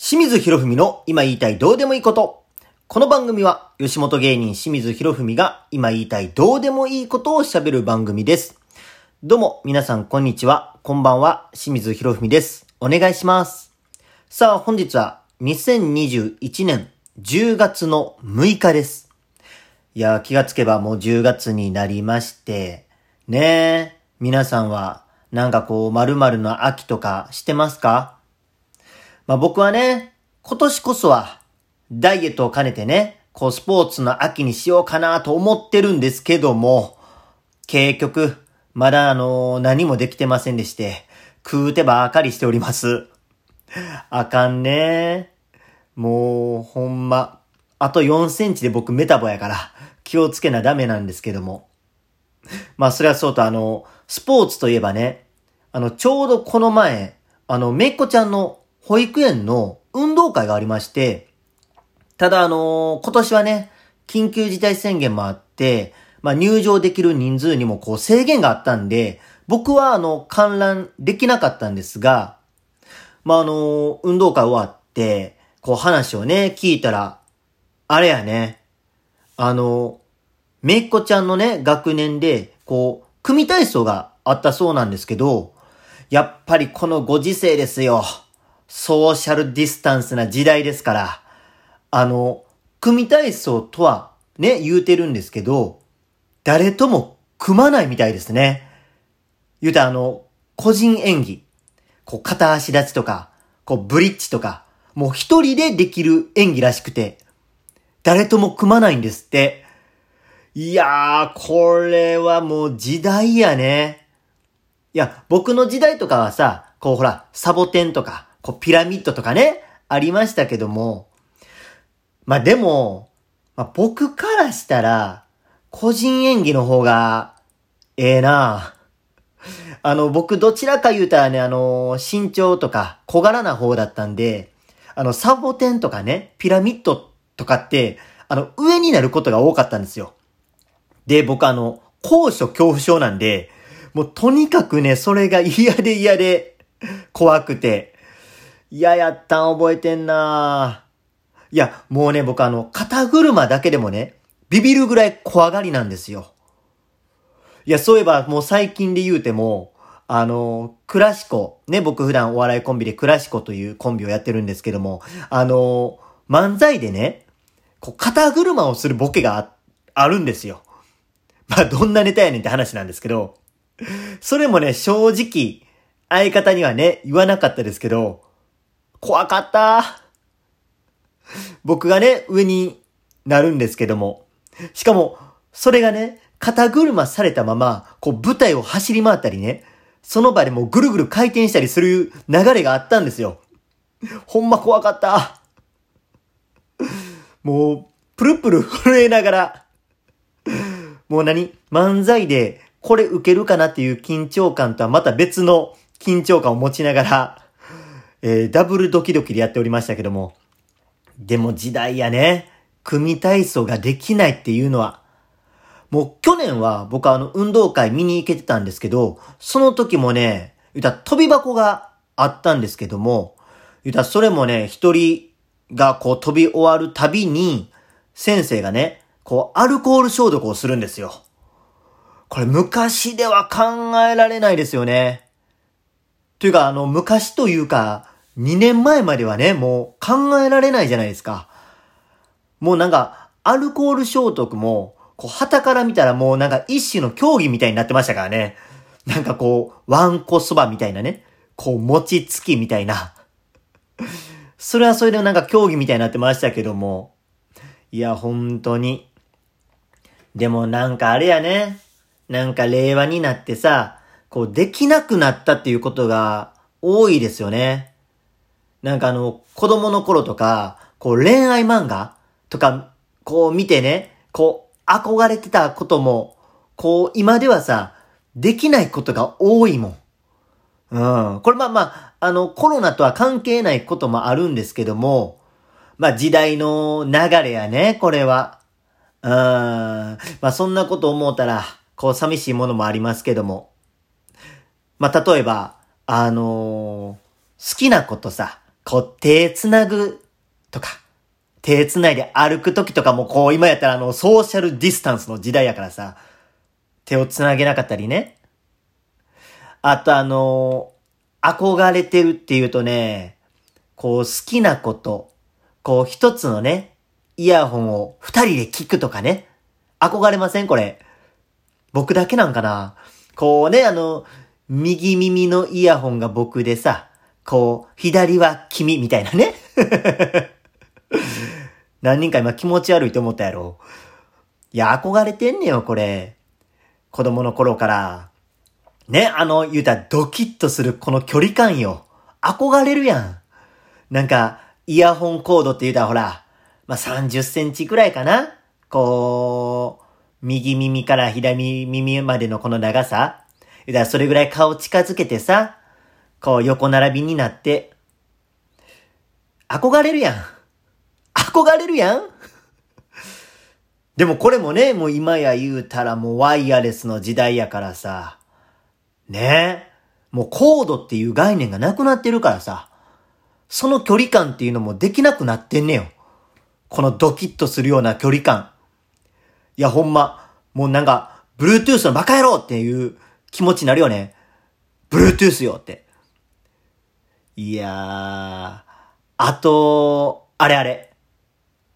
清水博文の今言いたいどうでもいいこと。この番組は吉本芸人清水博文が今言いたいどうでもいいことを喋る番組です。どうも皆さんこんにちは。こんばんは。清水博文です。お願いします。さあ本日は2021年10月の6日です。いや、気がつけばもう10月になりまして、ねえ、皆さんはなんかこう〇〇の秋とかしてますか？まあ僕はね、今年こそは、ダイエットを兼ねてね、こうスポーツの秋にしようかなと思ってるんですけども、結局、まだあの、何もできてませんでして、食うてばあかりしております。あかんねもう、ほんま、あと4センチで僕メタボやから、気をつけなダメなんですけども。まあ、それはそうとあの、スポーツといえばね、あの、ちょうどこの前、あの、めっこちゃんの保育園の運動会がありまして、ただあのー、今年はね、緊急事態宣言もあって、まあ入場できる人数にもこう制限があったんで、僕はあの、観覧できなかったんですが、まああのー、運動会終わって、こう話をね、聞いたら、あれやね、あのー、めっこちゃんのね、学年で、こう、組体操があったそうなんですけど、やっぱりこのご時世ですよ。ソーシャルディスタンスな時代ですから、あの、組体操とはね、言うてるんですけど、誰とも組まないみたいですね。言うたあの、個人演技。こう、片足立ちとか、こう、ブリッジとか、もう一人でできる演技らしくて、誰とも組まないんですって。いやー、これはもう時代やね。いや、僕の時代とかはさ、こうほら、サボテンとか、こう、ピラミッドとかね、ありましたけども、まあ、でも、まあ、僕からしたら、個人演技の方が、ええなあの、僕どちらか言うたらね、あの、身長とか小柄な方だったんで、あの、サボテンとかね、ピラミッドとかって、あの、上になることが多かったんですよ。で、僕あの、高所恐怖症なんで、もうとにかくね、それが嫌で嫌で、怖くて、嫌ややったん覚えてんないや、もうね、僕あの、肩車だけでもね、ビビるぐらい怖がりなんですよ。いや、そういえばもう最近で言うても、あの、クラシコ、ね、僕普段お笑いコンビでクラシコというコンビをやってるんですけども、あの、漫才でね、こう、肩車をするボケがあるんですよ。まあ、どんなネタやねんって話なんですけど、それもね、正直、相方にはね、言わなかったですけど、怖かった。僕がね、上になるんですけども。しかも、それがね、肩車されたまま、こう舞台を走り回ったりね、その場でもうぐるぐる回転したりする流れがあったんですよ。ほんま怖かった。もう、プルプル震えながら、もう何？漫才でこれ受けるかなっていう緊張感とはまた別の緊張感を持ちながら、えー、ダブルドキドキでやっておりましたけども。でも時代やね。組体操ができないっていうのは。もう去年は僕はあの運動会見に行けてたんですけど、その時もね、言った飛び箱があったんですけども、言ったそれもね、一人がこう飛び終わるたびに、先生がね、こうアルコール消毒をするんですよ。これ昔では考えられないですよね。というか、あの、昔というか、2年前まではね、もう考えられないじゃないですか。もうなんか、アルコール消毒も、こう、旗から見たらもうなんか一種の競技みたいになってましたからね。なんかこう、ワンコそばみたいなね。こう、餅つきみたいな。それはそれでなんか競技みたいになってましたけども。いや、本当に。でもなんかあれやね。なんか令和になってさ、こう、できなくなったっていうことが多いですよね。なんかあの、子供の頃とか、こう、恋愛漫画とか、こう見てね、こう、憧れてたことも、こう、今ではさ、できないことが多いもん。うん。これまあまあ、あの、コロナとは関係ないこともあるんですけども、まあ時代の流れやね、これは。うん。まあそんなこと思うたら、こう寂しいものもありますけども。まあ、例えば、あのー、好きな子とさ、こう手繋ぐとか、手繋いで歩くときとかもこう今やったらあのソーシャルディスタンスの時代やからさ、手を繋げなかったりね。あとあの憧れてるっていうとね、こう好きなこと、こう一つのね、イヤホンを二人で聞くとかね。憧れませんこれ。僕だけなんかなこうね、あの、右耳のイヤホンが僕でさ、こう、左は君みたいなね。何人か今気持ち悪いと思ったやろ。いや、憧れてんねよ、これ。子供の頃から。ね、あの、言うたらドキッとするこの距離感よ。憧れるやん。なんか、イヤホンコードって言うたらほら、まあ、30センチくらいかなこう、右耳から左耳までのこの長さ。言うたらそれぐらい顔近づけてさ、こう横並びになって、憧れるやん。憧れるやんでもこれもね、もう今や言うたらもうワイヤレスの時代やからさ、ねえ。もうコードっていう概念がなくなってるからさ、その距離感っていうのもできなくなってんねよ。このドキッとするような距離感。いやほんま、もうなんか、Bluetooth のバカ野郎っていう気持ちになるよね。Bluetooth よって。いやー、あと、あれあれ。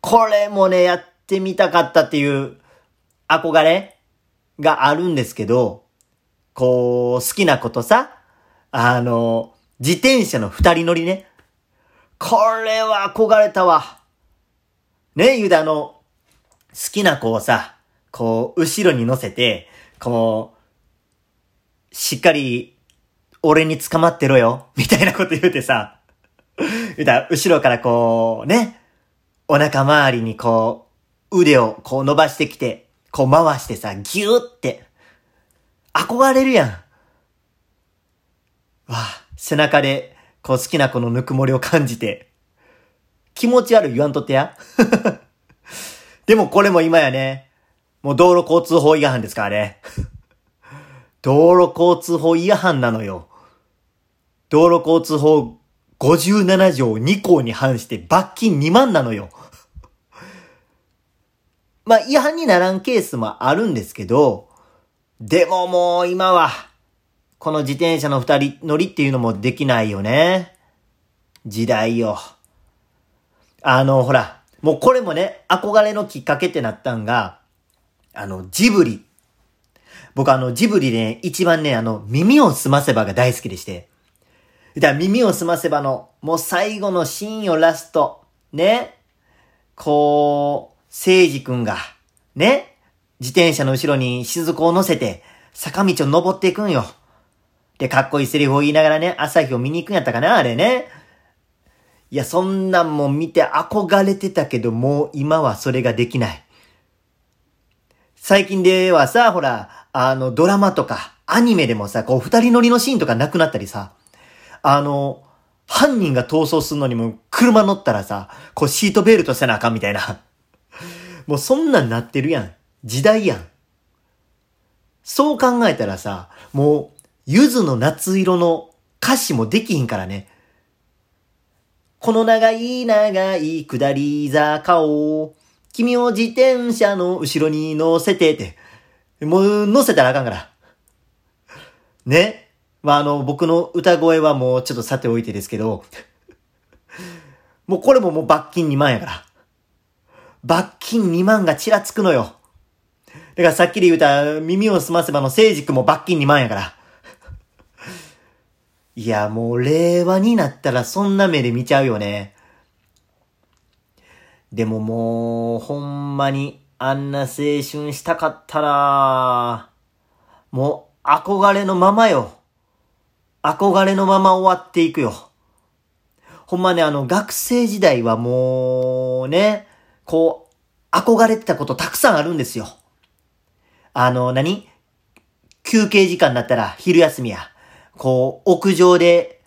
これもね、やってみたかったっていう憧れがあるんですけど、こう、好きなことさ、あの、自転車の二人乗りね。これは憧れたわ。ね、ゆうであの、好きな子をさ、こう、後ろに乗せて、こう、しっかり、俺に捕まってろよ、みたいなこと言うてさ、言うたら後ろからこう、ね、お腹周りにこう、腕をこう伸ばしてきて、こう回してさ、ギューって、憧れるやん。わあ、背中で、こう好きな子のぬくもりを感じて、気持ち悪い言わんとってや。でもこれも今やね、もう道路交通法違反ですからね。道路交通法違反なのよ。道路交通法57条2項に反して罰金2万なのよ。まあ違反にならんケースもあるんですけど、でももう今は、この自転車の二人乗りっていうのもできないよね。時代よ。あの、ほら、もうこれもね、憧れのきっかけってなったんが、あの、ジブリ。僕あの、ジブリで、ね、一番ね、あの、耳をすませばが大好きでして。だから耳をすませばの、もう最後のシーンをラスト、ね。こう、聖治くんが、ね。自転車の後ろに雫を乗せて、坂道を登っていくんよ。で、かっこいいセリフを言いながらね、朝日を見に行くんやったかな、あれね。いや、そんなんも見て憧れてたけど、もう今はそれができない。最近ではさ、ほら、あの、ドラマとか、アニメでもさ、こう、二人乗りのシーンとかなくなったりさ、あの、犯人が逃走するのにも、車乗ったらさ、こう、シートベルトせなあかんみたいな。もうそんなんなってるやん。時代やん。そう考えたらさ、もう、ゆずの夏色の歌詞もできひんからね。この長い長い下り坂を、君を自転車の後ろに乗せてって。もう乗せたらあかんから。ね。まあ、あの、僕の歌声はもうちょっとさておいてですけど、もうこれももう罰金2万やから。罰金2万がちらつくのよ。だからさっきで言うた耳を澄ませばの聖司君も罰金2万やから。いや、もう令和になったらそんな目で見ちゃうよね。でももう、ほんまにあんな青春したかったら、もう憧れのままよ。憧れのまま終わっていくよ。ほんまね、あの、学生時代はもうね、こう、憧れてたことたくさんあるんですよ。あの、何？休憩時間になったら昼休みや。こう、屋上で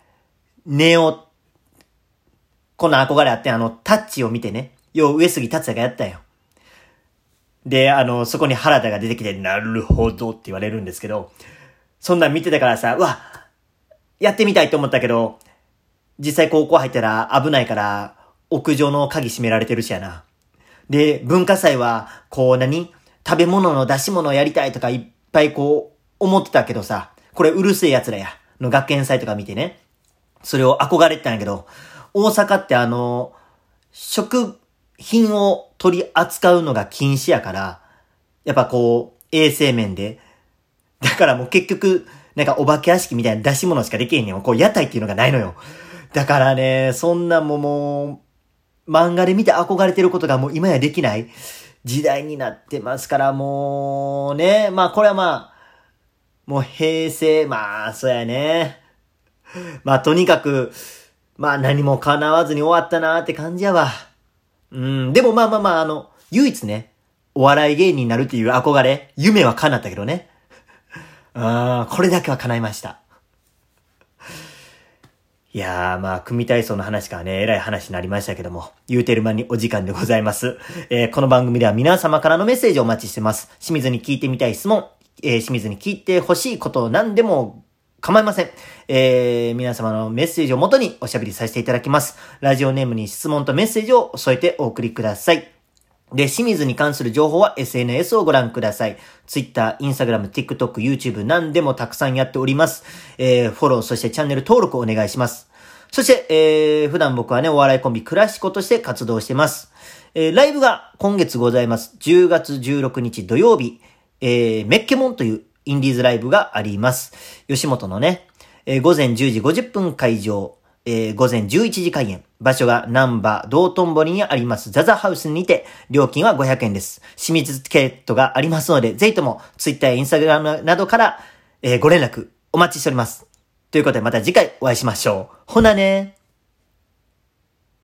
寝よう。こんな憧れあって、あの、タッチを見てね。よう、上杉達也がやったよ。で、あの、そこに原田が出てきて、なるほどって言われるんですけど、そんなん見てたからさ、わ、やってみたいと思ったけど、実際高校入ったら危ないから、屋上の鍵閉められてるしやな。で、文化祭は、こう何食べ物の出し物をやりたいとかいっぱいこう、思ってたけどさ、これうるせえ奴らや。の学園祭とか見てね。それを憧れてたんやけど、大阪ってあの、食品を取り扱うのが禁止やから、やっぱこう、衛生面で。だからもう結局、なんかお化け屋敷みたいな出し物しかできへんねん。こう屋台っていうのがないのよ。だからね、そんなももう、漫画で見て憧れてることがもう今やできない時代になってますから、もうね、まあこれはまあ、もう平成、まあ、そうやね。まあとにかく、まあ何も叶わずに終わったなーって感じやわ。うん、でもまあまあまあ、あの、唯一ね、お笑い芸人になるっていう憧れ、夢は叶ったけどね。ああ、これだけは叶いました。いやー、まあ、組体操の話からね、えらい話になりましたけども、言うてる間にお時間でございます。えー、この番組では皆様からのメッセージをお待ちしてます。清水に聞いてみたい質問、えー、清水に聞いてほしいことを何でも構いません。えー、皆様のメッセージをもとにおしゃべりさせていただきます。ラジオネームに質問とメッセージを添えてお送りください。で、清水に関する情報は SNS をご覧ください。Twitter、Instagram、TikTok、YouTube 何でもたくさんやっております。えー、フォロー、そしてチャンネル登録お願いします。そして、えー、普段僕はね、お笑いコンビクラシコとして活動してます。えー、ライブが今月ございます。10月16日土曜日、えー、メッケモンというインディーズライブがあります。吉本のね、えー、午前10時50分会場、えー、午前11時開演。場所が南波道頓堀にありますザザハウスにて、料金は500円です。清水チケットがありますので、ぜひとも Twitter や Instagram などから、えー、ご連絡お待ちしております。ということでまた次回お会いしましょう。ほなね